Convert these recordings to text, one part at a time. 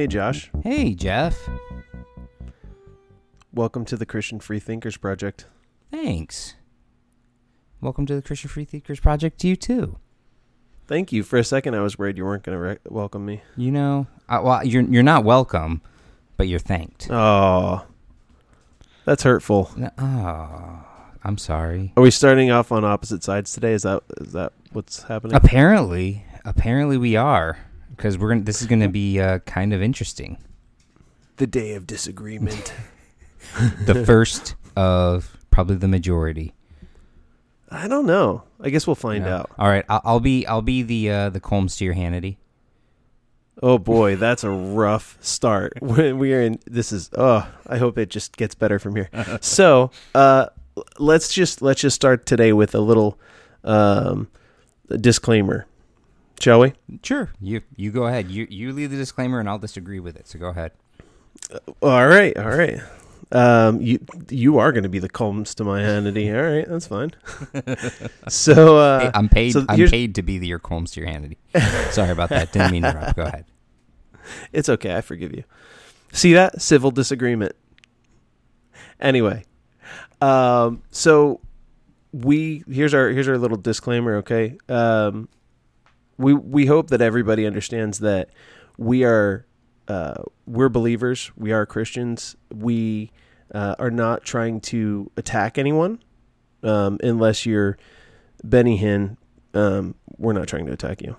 Hey, Josh. Hey, Jeff. Welcome to the Christian Free Thinkers Project. Thanks. Welcome to the Christian Free Thinkers Project to you too. Thank you. For a second, I was worried you weren't going to re- welcome me. You know, uh, well, you're you're not welcome, but you're thanked. Oh, that's hurtful. Oh, I'm sorry. Are we starting off on opposite sides today? Is that is that what's happening? Apparently, apparently we are because we're gonna. This is gonna be uh, kind of interesting. the day of disagreement. The first of probably the majority. I don't know. I guess we'll find Yeah. out. All right, I'll, I'll be I'll be the uh, the to your Hannity. Oh boy, that's a rough start. When we are in this is oh, I hope it just gets better from here. so, uh let's just let's just start today with a little um disclaimer. Shall we? Sure, you you go ahead. You you leave the disclaimer, and I'll disagree with it. So go ahead. All right, all right. Um, you you are going to be the Colmes to my Hannity. All right, that's fine. so uh, Hey, I'm paid. so I'm paid to be the your Colmes to your Hannity. Sorry about that. Didn't mean to interrupt. Go ahead. It's okay. I forgive you. See that civil disagreement. Anyway, um, so we here's our here's our little disclaimer. Okay, um, we we hope that everybody understands that we are uh, we're believers. We are Christians. We uh, are not trying to attack anyone, um, unless you're Benny Hinn. Um, we're not trying to attack you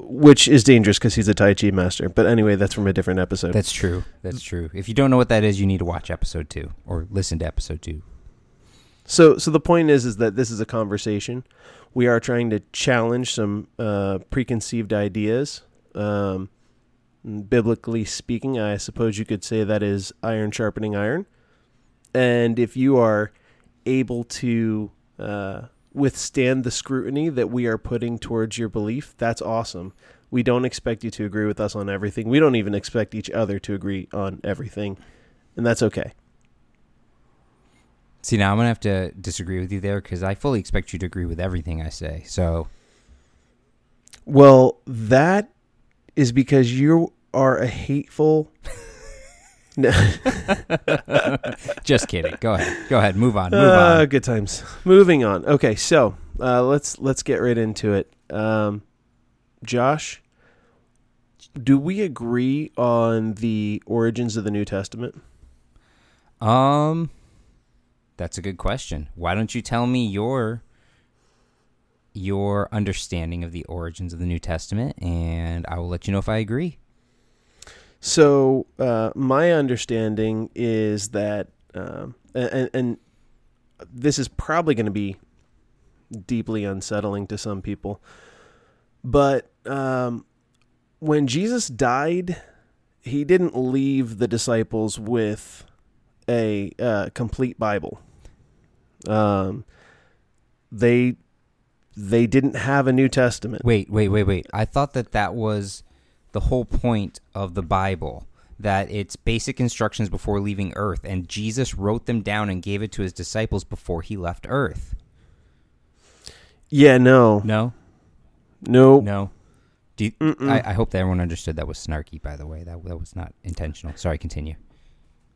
which is dangerous because he's a Tai Chi master. But anyway, that's from a different episode. That's true. That's true. If you don't know what that is, you need to watch episode two or listen to episode two. So, so the point is, is that this is a conversation. We are trying to challenge some uh, preconceived ideas. Um, biblically speaking, I suppose you could say that is iron sharpening iron. And if you are able to uh, withstand the scrutiny that we are putting towards your belief, that's awesome. We don't expect you to agree with us on everything. We don't even expect each other to agree on everything. And that's okay. See, now I'm gonna have to disagree with you there because I fully expect you to agree with everything I say. So Well, that is because you are a hateful. no, just kidding. Go ahead. Go ahead. Move on. Move uh, on. good times. Moving on. Okay, so uh, let's let's get right into it. Um, Josh, do we agree on the origins of the New Testament? Um, that's a good question. Why don't you tell me your your understanding of the origins of the New Testament, and I will let you know if I agree. So uh, my understanding is that, um, and, and this is probably going to be deeply unsettling to some people, but um, when Jesus died, he didn't leave the disciples with a uh, complete Bible. Um, they they didn't have a New Testament. Wait, wait, wait, wait. I thought that that was the whole point of the Bible. That it's basic instructions before leaving Earth, and Jesus wrote them down and gave it to his disciples before he left Earth. Yeah, no, No, no, no. Do you, I, I hope that everyone understood that was snarky. By the way, that that was not intentional. Sorry, continue.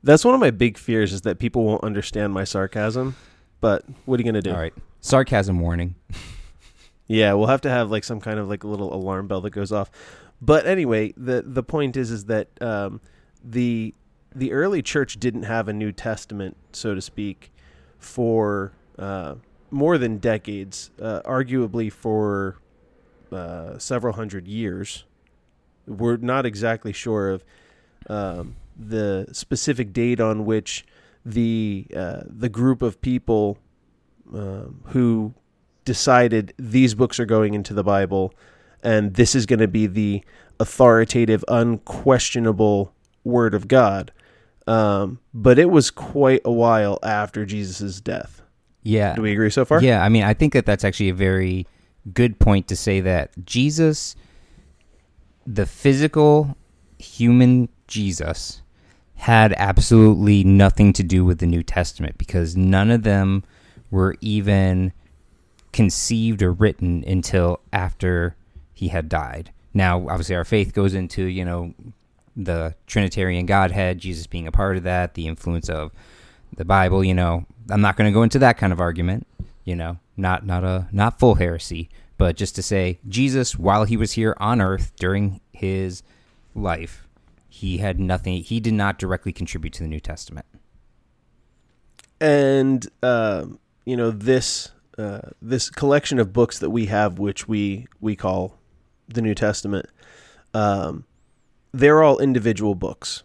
That's one of my big fears is that people won't understand my sarcasm. But what are you gonna do? All right, sarcasm warning. Yeah, we'll have to have like some kind of like a little alarm bell that goes off. But anyway, the the point is is that um, the the early church didn't have a New Testament, so to speak, for uh, more than decades, uh, arguably for uh, several hundred years. We're not exactly sure of um, the specific date on which the uh, the group of people um, who decided these books are going into the Bible, and this is going to be the authoritative, unquestionable Word of God. Um, but it was quite a while after Jesus' death. Yeah. Do we agree so far? Yeah, I mean, I think that that's actually a very good point to say that Jesus, the physical human Jesus, had absolutely nothing to do with the New Testament because none of them were even conceived or written until after he had died. Now, obviously, our faith goes into, you know, the Trinitarian Godhead, Jesus being a part of that, the influence of the Bible. You know, I'm not going to go into that kind of argument. You know, not not a not full heresy, but just to say Jesus, while he was here on Earth during his life, he had nothing. He did not directly contribute to the New Testament. and uh, you know this uh, this collection of books that we have, which we we call the New Testament, um, they're all individual books.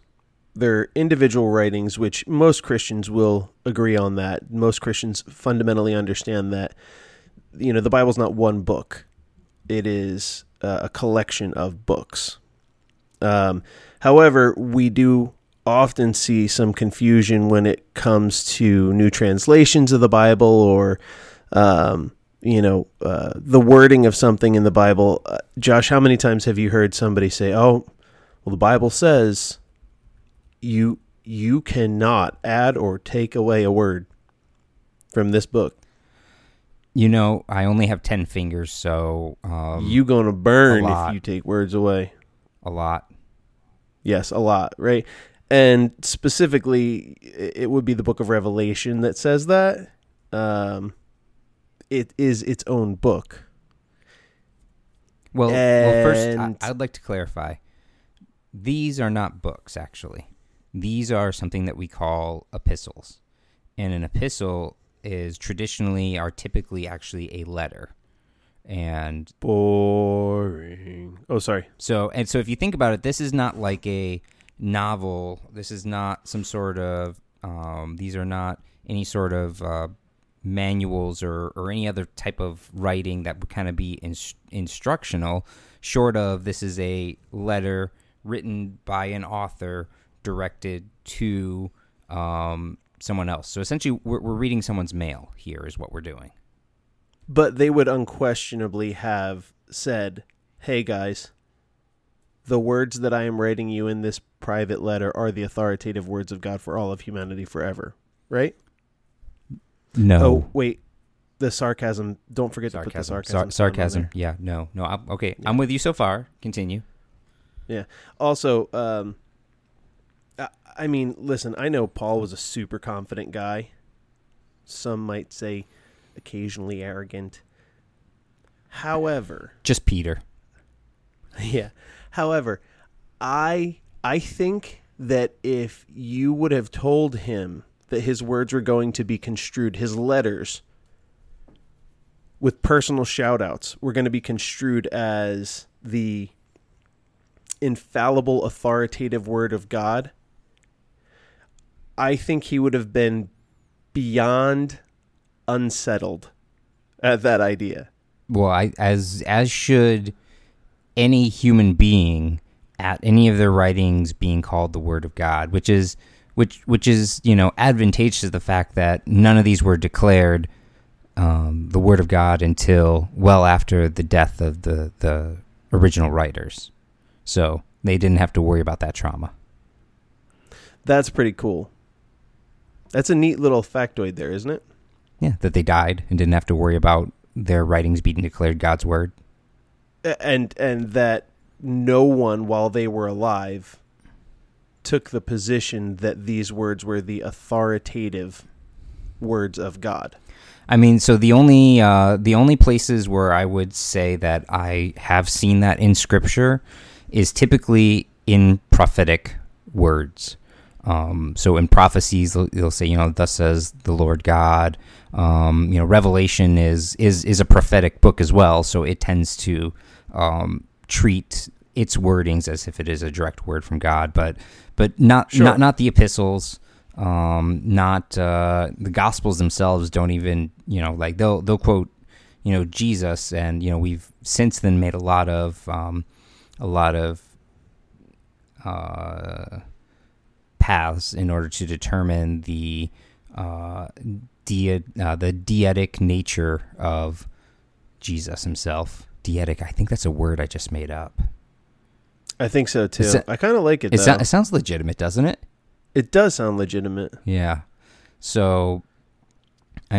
They're individual writings, which most Christians will agree on. That most Christians fundamentally understand that you know the Bible's not one book; it is uh, a collection of books. Um, however, we do often see some confusion when it comes to new translations of the Bible or, um, you know, uh, the wording of something in the Bible. Uh, Josh, how many times have you heard somebody say, "Oh, well, the Bible says you you cannot add or take away a word from this book. You know, I only have ten fingers, so um, you gonna burn if you take words away." a lot. Yes, a lot, right? And specifically, it would be the book of Revelation that says that. Um, it is its own book. Well, well first, I, I'd like to clarify. These are not books, actually. These are something that we call epistles. And an epistle is traditionally, are typically actually a letter. And Boring. Oh, sorry. so, and so if you think about it, this is not like a novel. This is not some sort of, um, these are not any sort of uh, manuals or, or any other type of writing that would kind of be ins- instructional, short of this is a letter written by an author directed to um, someone else. So essentially, we're, we're reading someone's mail here, is what we're doing. But they would unquestionably have said, "Hey guys, the words that I am writing you in this private letter are the authoritative words of God for all of humanity forever." Right? No. Oh, wait. The sarcasm. Don't forget to put the sarcasm. sarcasm. Sar- sarcasm. Yeah. No. No. I'm, okay. Yeah. I'm with you so far. Continue. Yeah. Also, um, I, I mean, listen, I know Paul was a super confident guy. Some might say occasionally arrogant. However, Just Peter. yeah. However, I I think that if you would have told him that his words were going to be construed, his letters with personal shout outs were going to be construed as the infallible authoritative word of God, I think he would have been beyond unsettled at that idea. Well, I as as should any human being at any of their writings being called the word of God, which is which which is you know advantageous to the fact that none of these were declared um, the word of God until well after the death of the the original writers, so they didn't have to worry about that trauma. That's pretty cool. That's a neat little factoid there, isn't it? Yeah, that they died and didn't have to worry about their writings being declared God's word. And and that no one while they were alive took the position that these words were the authoritative words of God. I mean, so the only uh, the only places where I would say that I have seen that in Scripture is typically in prophetic words. Um, so in prophecies, they'll, they'll say, you know, "Thus says the Lord God." Um, you know, Revelation is is is a prophetic book as well, so it tends to um, treat its wordings as if it is a direct word from God, but but not Sure. not not the epistles um not uh the gospels themselves don't even you know like they'll they'll quote you know jesus and you know we've since then made a lot of um a lot of uh paths in order to determine the uh, die- uh the dietic nature of jesus himself dietic i think that's a word i just made up I think so too. Is it- I kind of like it. it, though. sou- it sounds legitimate doesn't it it does sound legitimate. yeah so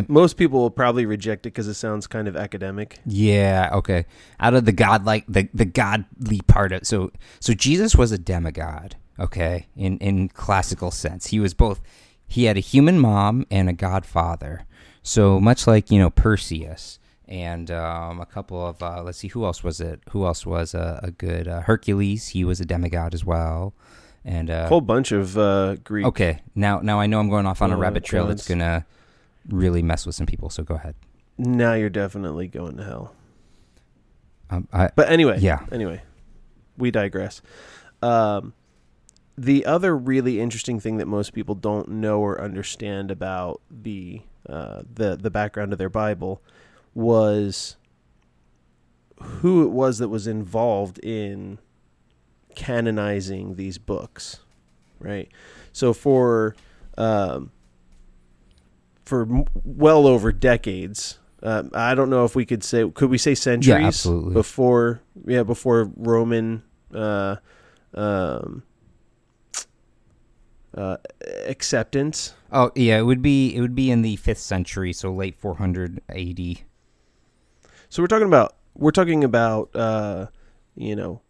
Most people will probably reject it because it sounds kind of academic. Yeah, okay. Out of the godlike the the godly part of so so Jesus was a demigod, Okay, in in classical sense, he was both. He had a human mom and a godfather. So much like you know Perseus and um, a couple of uh, let's see who else was it? Who else was a, a good uh, Hercules? He was a demigod as well, and uh, A whole bunch of uh, Greek. okay. Now now I know I'm going off on a Uh, rabbit trail that's gonna really mess with some people. So go ahead. Now you're definitely going to hell. Um, I, But anyway, Yeah. Anyway, we digress. Um, the other really interesting thing that most people don't know or understand about the uh, the the background of their Bible was who it was that was involved in canonizing these books, right? So for um, for m- well over decades. Um, I don't know if we could say could we say centuries absolutely. before yeah before Roman uh, um, uh, acceptance. oh yeah, it would be it would be in the fifth century, so late 400 AD. So we're talking about we're talking about uh, you know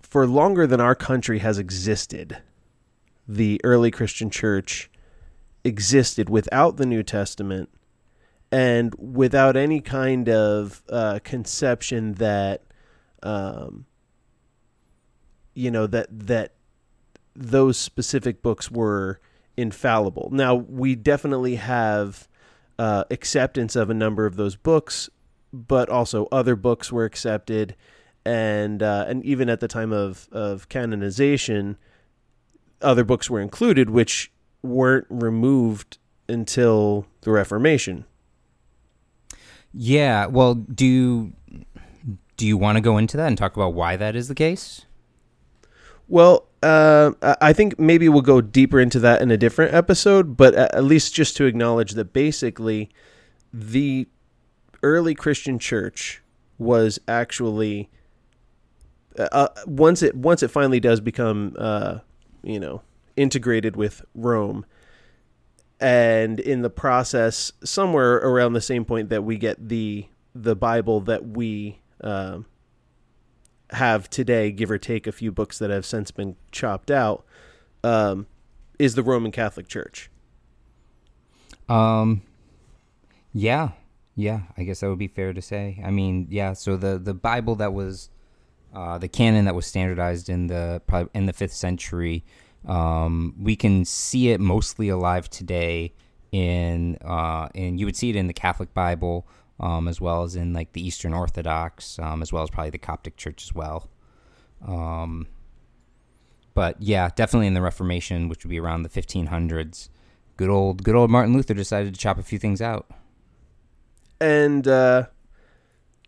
for longer than our country has existed, the early Christian church existed without the New Testament and without any kind of uh, conception that um, you know that that those specific books were infallible. Now we definitely have uh, acceptance of a number of those books, but also other books were accepted, and uh, and even at the time of of canonization, other books were included, which weren't removed until the Reformation. Yeah, well, do you, do you want to go into that and talk about why that is the case? Well, uh, I think maybe we'll go deeper into that in a different episode, but at least just to acknowledge that basically the early Christian church was actually uh, uh, once it once it finally does become uh, you know integrated with Rome, and in the process, somewhere around the same point that we get the the Bible that we um, have today, give or take a few books that have since been chopped out, um, is the Roman Catholic Church. Um, yeah, yeah, I guess that would be fair to say. I mean, yeah. So the the Bible that was uh, the canon that was standardized in the in the fifth century, um, we can see it mostly alive today in uh, and you would see it in the Catholic Bible. Um, as well as in like the Eastern Orthodox, um, as well as probably the Coptic Church as well. Um, but yeah, definitely in the Reformation, which would be around the 1500s, good old good old Martin Luther decided to chop a few things out. and uh,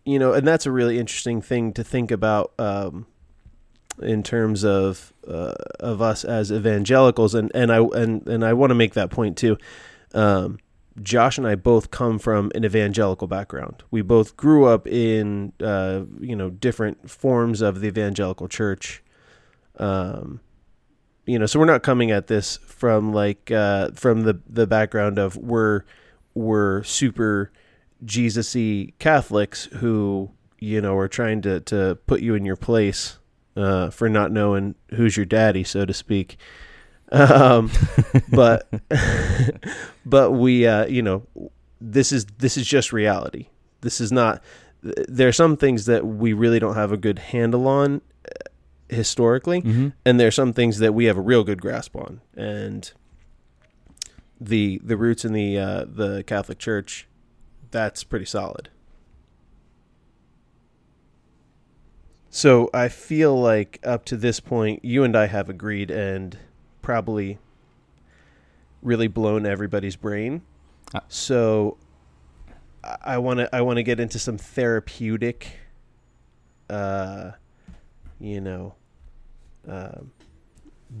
you know, and that's a really interesting thing to think about um, in terms of uh, of us as evangelicals, and and I and and I want to make that point too. Josh and I both come from an evangelical background. We both grew up in uh, you know different forms of the evangelical church. Um, you know, so we're not coming at this from like uh, from the the background of we're we're super Jesus-y Catholics who you know are trying to to put you in your place uh, for not knowing who's your daddy, so to speak. Um, but but we uh, you know this is this is just reality. This is not. There are some things that we really don't have a good handle on uh, historically, Mm-hmm. and there are some things that we have a real good grasp on. And the the roots in the uh, the Catholic Church, that's pretty solid. So I feel like up to this point, you and I have agreed and probably really blown everybody's brain. Uh. So I want to I want to get into some therapeutic, uh, you know, um,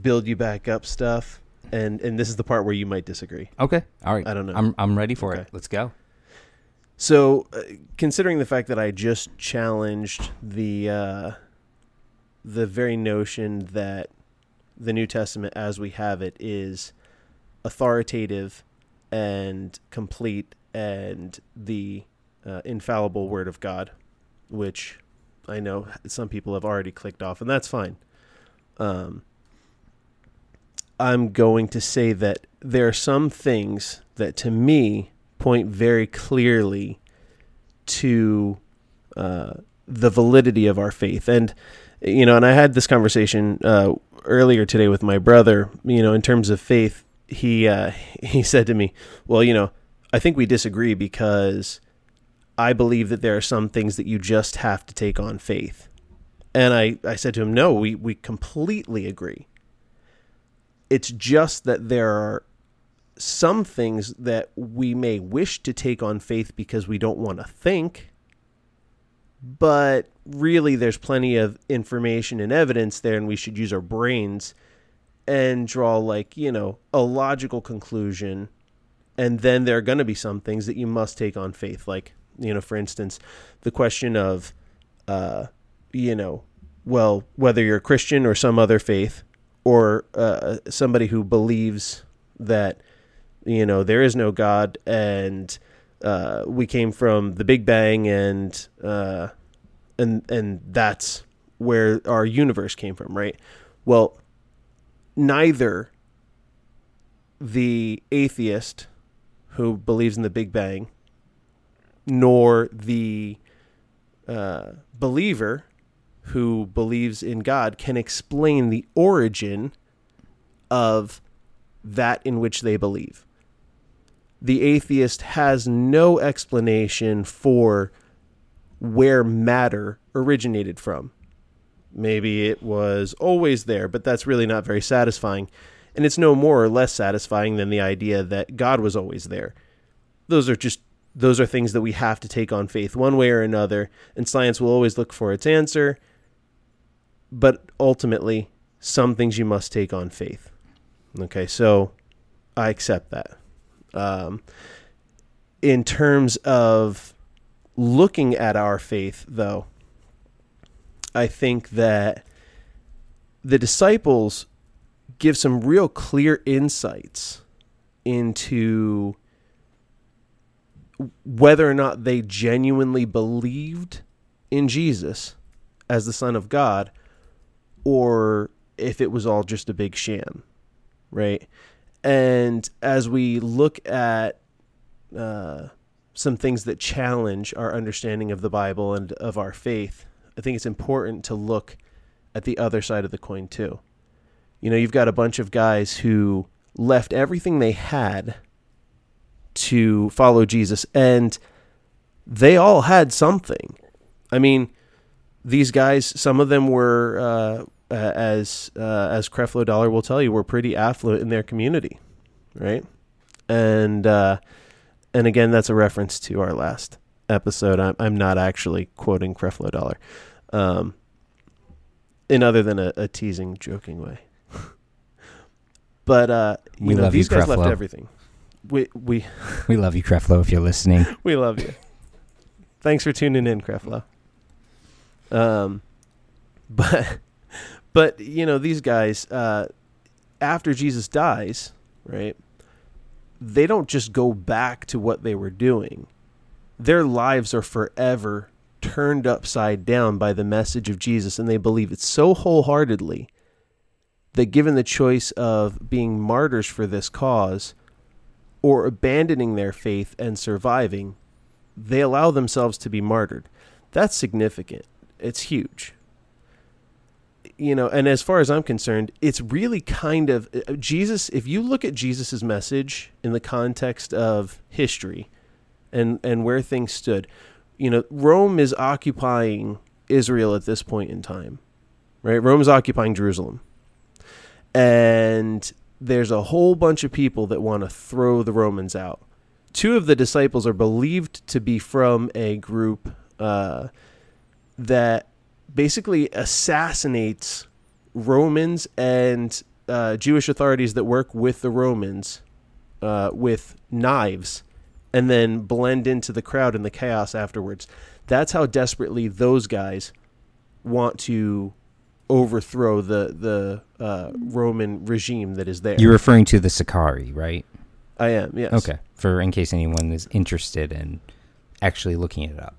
build you back up stuff, and and this is the part where you might disagree. Okay, all right. I don't know. I'm I'm ready for Okay. it. Let's go. So, uh, considering the fact that I just challenged the uh, the very notion that the New Testament, as we have it, is authoritative and complete and the uh, infallible Word of God, which I know some people have already clicked off, and that's fine. Um, I'm going to say that there are some things that to me point very clearly to uh, the validity of our faith. And, you know, and I had this conversation uh, earlier today with my brother, you know, in terms of faith. He, uh, he said to me, well, you know, I think we disagree because I believe that there are some things that you just have to take on faith. And I, I said to him, no, we, we completely agree. It's just that there are some things that we may wish to take on faith because we don't want to think, but really there's plenty of information and evidence there, and we should use our brains and draw, like, you know, a logical conclusion. And then there are going to be some things that you must take on faith. Like, you know, for instance, the question of, uh, you know, well, whether you're a Christian or some other faith, or uh, somebody who believes that you know there is no God and uh, we came from the Big Bang and uh, and and that's where our universe came from, right? Well, neither the atheist who believes in the Big Bang nor the uh, believer who believes in God can explain the origin of that in which they believe. The atheist has no explanation for where matter originated from. Maybe it was always there, but that's really not very satisfying. And it's no more or less satisfying than the idea that God was always there. Those are just those are things that we have to take on faith one way or another, and science will always look for its answer but ultimately, some things you must take on faith. Okay, so I accept that. Um, in terms of looking at our faith, though, I think that the disciples give some real clear insights into whether or not they genuinely believed in Jesus as the Son of God or if it was all just a big sham, right? And as we look at uh, some things that challenge our understanding of the Bible and of our faith, I think it's important to look at the other side of the coin too. You know, you've got a bunch of guys who left everything they had to follow Jesus, and they all had something. I mean, these guys, some of them were, uh, uh, as uh, as Creflo Dollar will tell you, were pretty affluent in their community, right? And uh, and again, that's a reference to our last episode. I'm I'm not actually quoting Creflo Dollar, um, in other than a, a teasing, joking way. but uh, you We know, love you, these guys left Creflo. everything. We we We love you, Creflo, if you're listening. we love you. Thanks for tuning in, Creflo. Um, but but you know these guys uh, after Jesus dies, right? They don't just go back to what they were doing. Their lives are forever turned upside down by the message of Jesus, and they believe it so wholeheartedly that given the choice of being martyrs for this cause or abandoning their faith and surviving, they allow themselves to be martyred. That's significant. It's huge. You know, and as far as I'm concerned, it's really kind of uh, Jesus. If you look at Jesus's message in the context of history and and where things stood, you know, Rome is occupying Israel at this point in time, right? Rome is occupying Jerusalem, and there's a whole bunch of people that want to throw the Romans out. Two of the disciples are believed to be from a group uh, that basically assassinates Romans and uh, Jewish authorities that work with the Romans uh, with knives and then blend into the crowd and the chaos afterwards. That's how desperately those guys want to overthrow the the uh, Roman regime that is there. You're referring to the Sicarii, right? I am, yes. Okay. For in case anyone is interested in actually looking it up.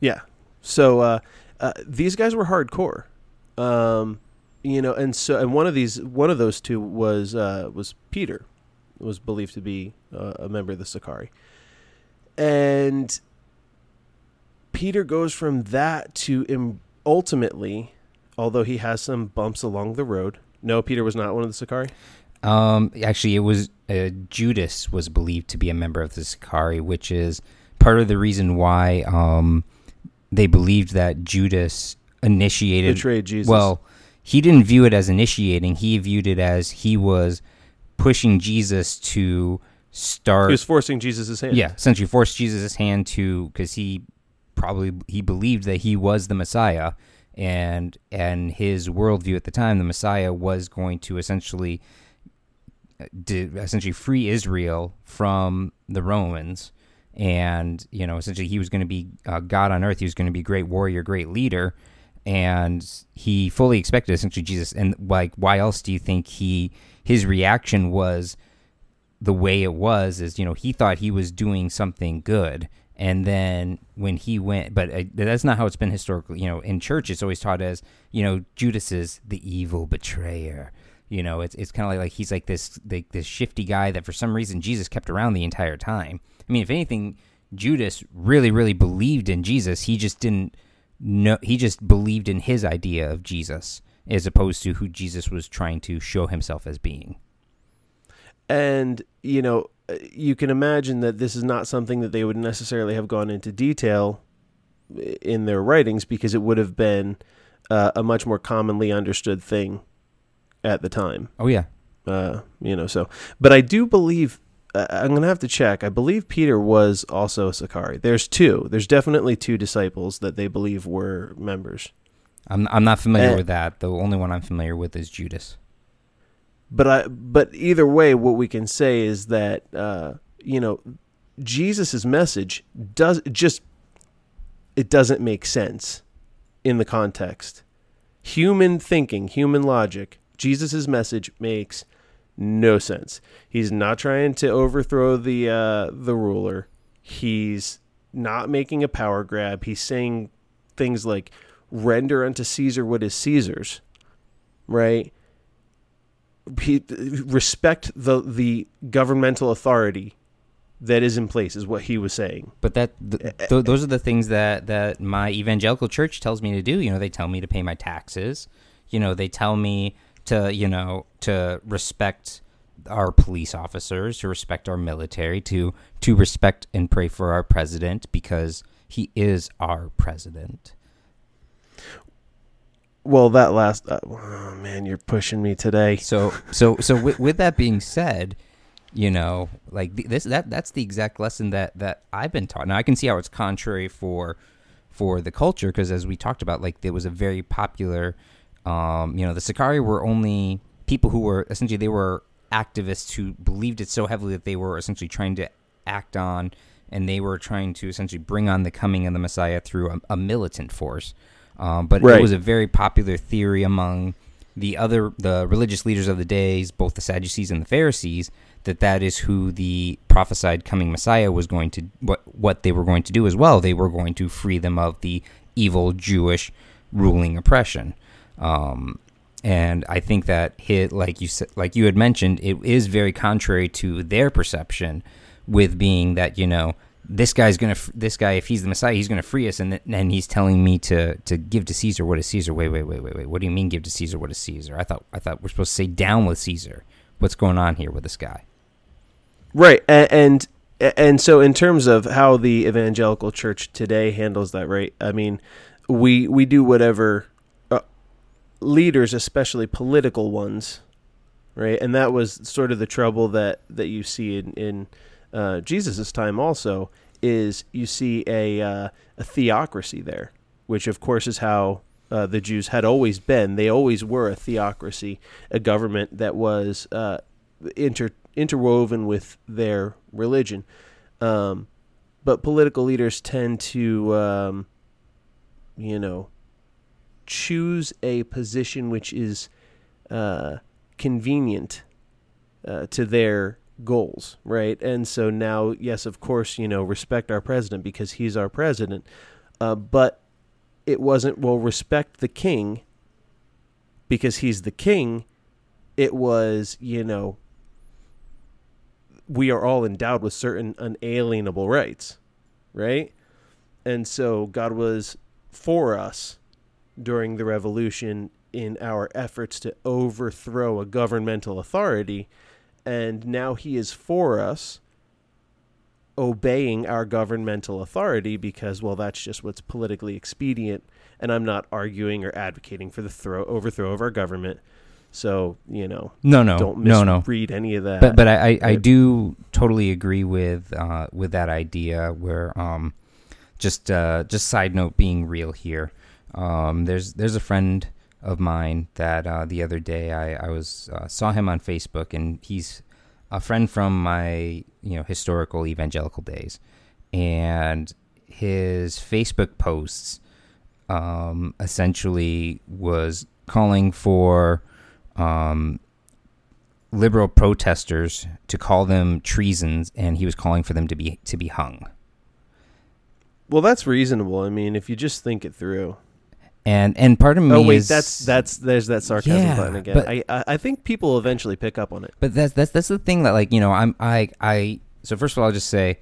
Yeah. So uh, uh, these guys were hardcore. Um, you know, and so and one of these, one of those two was uh, was Peter, was believed to be uh, a member of the Sicarii, and Peter goes from that to Im- ultimately, although he has some bumps along the road. No, Peter was not one of the Sicarii. Um, actually, it was uh, Judas was believed to be a member of the Sicarii, which is part of the reason why um, they believed that Judas initiated. Betrayed Jesus. Well, he didn't view it as initiating. He viewed it as he was pushing Jesus to start. he was forcing Jesus' hand. yeah, essentially forced Jesus' hand to because he probably he believed that he was the Messiah, and and his worldview at the time, the Messiah was going to essentially uh, to essentially free Israel from the Romans, and you know essentially he was going to be uh, God on earth. He was going to be great warrior, great leader, and he fully expected essentially Jesus. And like, why else do you think he his reaction was the way it was? Is you know he thought he was doing something good. And then when he went, but uh, that's not how it's been historically. You know, in church, it's always taught as you know Judas is the evil betrayer. You know, it's it's kind of like, like he's like this like this shifty guy that for some reason Jesus kept around the entire time. I mean, if anything, Judas really really believed in Jesus. He just didn't know. He just believed in his idea of Jesus as opposed to who Jesus was trying to show himself as being. And, you know, uh, you can imagine that this is not something that they would necessarily have gone into detail in their writings because it would have been uh, a much more commonly understood thing at the time. Oh yeah, Uh, you know, so, but I do believe. I'm going to have to check. I believe Peter was also a Sicarii. There's two. There's definitely two disciples that they believe were members. I'm I'm not familiar Eh. with that. The only one I'm familiar with is Judas. but I but either way, what we can say is that uh, you know Jesus's message does just it doesn't make sense in the context. Human thinking, human logic. Jesus's message makes no sense. He's not trying to overthrow the uh, the ruler. He's not making a power grab. He's saying things like render unto Caesar what is Caesar's, right? He, respect the the governmental authority that is in place is what he was saying. But that th- eh, eh, th- eh. those are the things that that my evangelical church tells me to do. You know, they tell me to pay my taxes. You know, they tell me to you know to respect our police officers, to respect our military, to to respect and pray for our president because he is our president. Well, that last uh, oh, man, you're pushing me today. So so so with, with that being said, you know, like this that that's the exact lesson that that I've been taught. Now I can see how it's contrary for for the culture because as we talked about, like there was a very popular, um, you know, the Sicarii were only people who were essentially they were activists who believed it so heavily that they were essentially trying to act on and they were trying to essentially bring on the coming of the Messiah through a, a militant force. Um, but Right. it was a very popular theory among the other the religious leaders of the days, both the Sadducees and the Pharisees, that that is who the prophesied coming Messiah was going to what what they were going to do as well. They were going to free them of the evil Jewish ruling oppression. Um, and I think that hit like you said, like you had mentioned, it is very contrary to their perception, with being that you know this guy's gonna this guy if he's the Messiah he's gonna free us. And and he's telling me to to give to Caesar what is Caesar. Wait wait wait wait wait. What do you mean give to Caesar what is Caesar? I thought I thought we're supposed to say down with Caesar. What's going on here with this guy? Right, and, and and so in terms of how the evangelical church today handles that, right? I mean, we we do whatever leaders, especially political ones, right? And that was sort of the trouble that that you see in in uh, Jesus's time. Also, is you see a uh, a theocracy there, which of course is how. Uh, the Jews had always been. They always were a theocracy, a government that was uh, inter interwoven with their religion. Um, but political leaders tend to, um, you know, choose a position which is uh, convenient uh, to their goals, right? And so now, yes, of course, you know, respect our president because he's our president. Uh, but it wasn't, well, respect the king because he's the king, it was, you know, we are all endowed with certain unalienable rights, right? And so God was for us during the revolution in our efforts to overthrow a governmental authority. And now he is for us obeying our governmental authority because, well, that's just what's politically expedient. And I'm not arguing or advocating for the throw overthrow of our government. So you know, No, no, don't no, no. misread any of that. But but I, I, I do totally agree with uh, with that idea where um just uh, just side note being real here. Um, there's there's a friend of mine that uh, the other day I I was uh, saw him on Facebook and he's a friend from my you know historical evangelical days, and his Facebook posts um, essentially was calling for um, liberal protesters to call them treasons, and he was calling for them to be to be hung. well, that's reasonable. I mean, if you just think it through. And and part of oh, me Oh wait, is that's that's there's that sarcasm Yeah, button again. but- I, I I think people will eventually pick up on it. But that's that's that's the thing that like you know I'm I I so first of all I'll just say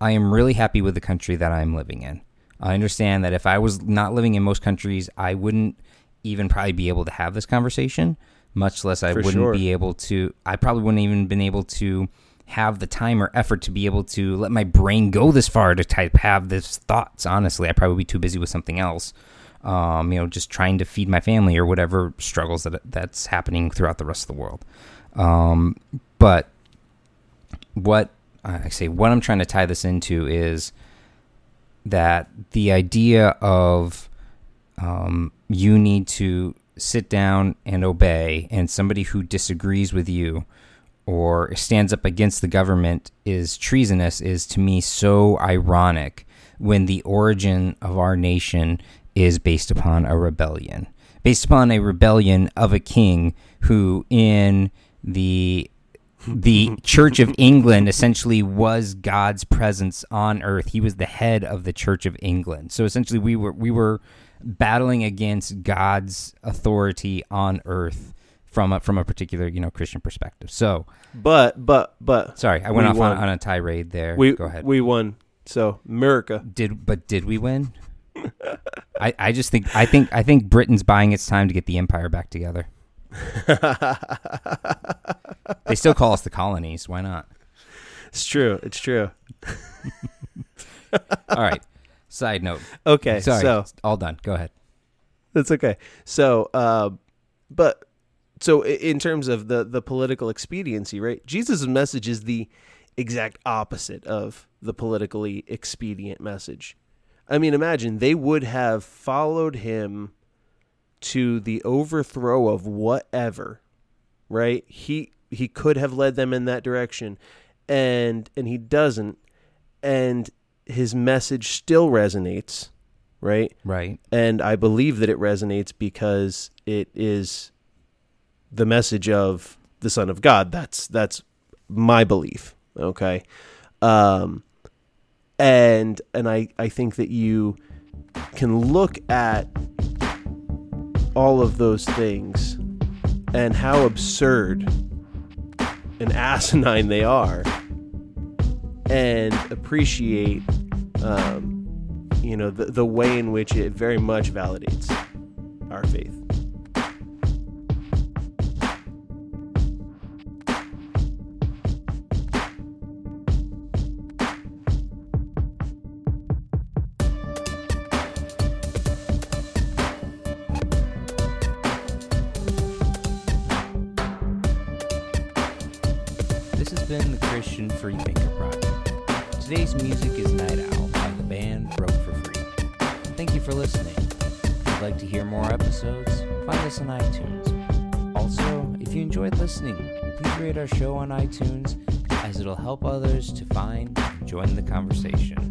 I am really happy with the country that I'm living in. I understand that if I was not living in most countries, I wouldn't even probably be able to have this conversation. Much less I For wouldn't sure. be able to. I probably wouldn't even been able to have the time or effort to be able to let my brain go this far to type have this thoughts. Honestly, I'd probably be too busy with something else. Um, you know, just trying to feed my family or whatever struggles that that's happening throughout the rest of the world. Um, but what I say, what I'm trying to tie this into is that the idea of um, you need to sit down and obey, and somebody who disagrees with you or stands up against the government is treasonous is to me so ironic when the origin of our nation is based upon a rebellion based upon a rebellion of a king who in the the Church of England essentially was God's presence on earth. He was the head of the Church of England. So essentially we were we were battling against God's authority on earth from a, from a particular, you know, Christian perspective. So, But but but sorry, I went We off on, on a tirade there. we Go ahead. we won. So America. did but did we win? I, I just think I think I think Britain's buying its time to get the empire back together. They still call us the colonies. Why not? It's true. It's true. All right. Side note. Okay. Sorry. So all done. Go ahead. That's okay. So, uh, but so in terms of the the political expediency, right? Jesus' message is the exact opposite of the politically expedient message. I mean, imagine they would have followed him to the overthrow of whatever, right? He he could have led them in that direction, and and he doesn't, and his message still resonates, right? Right. and I believe that it resonates because it is the message of the Son of God. That's that's my belief. Okay, um, and and I I think that you can look at all of those things and how absurd and asinine they are, and appreciate. Um, you know the, the way in which it very much validates our faith Project. Today's music is Night Owl by the band Broke for Free. Thank you for listening. If you'd like to hear more episodes, find us on iTunes. Also, if you enjoyed listening, please rate our show on iTunes as it'll help others to find and join the conversation.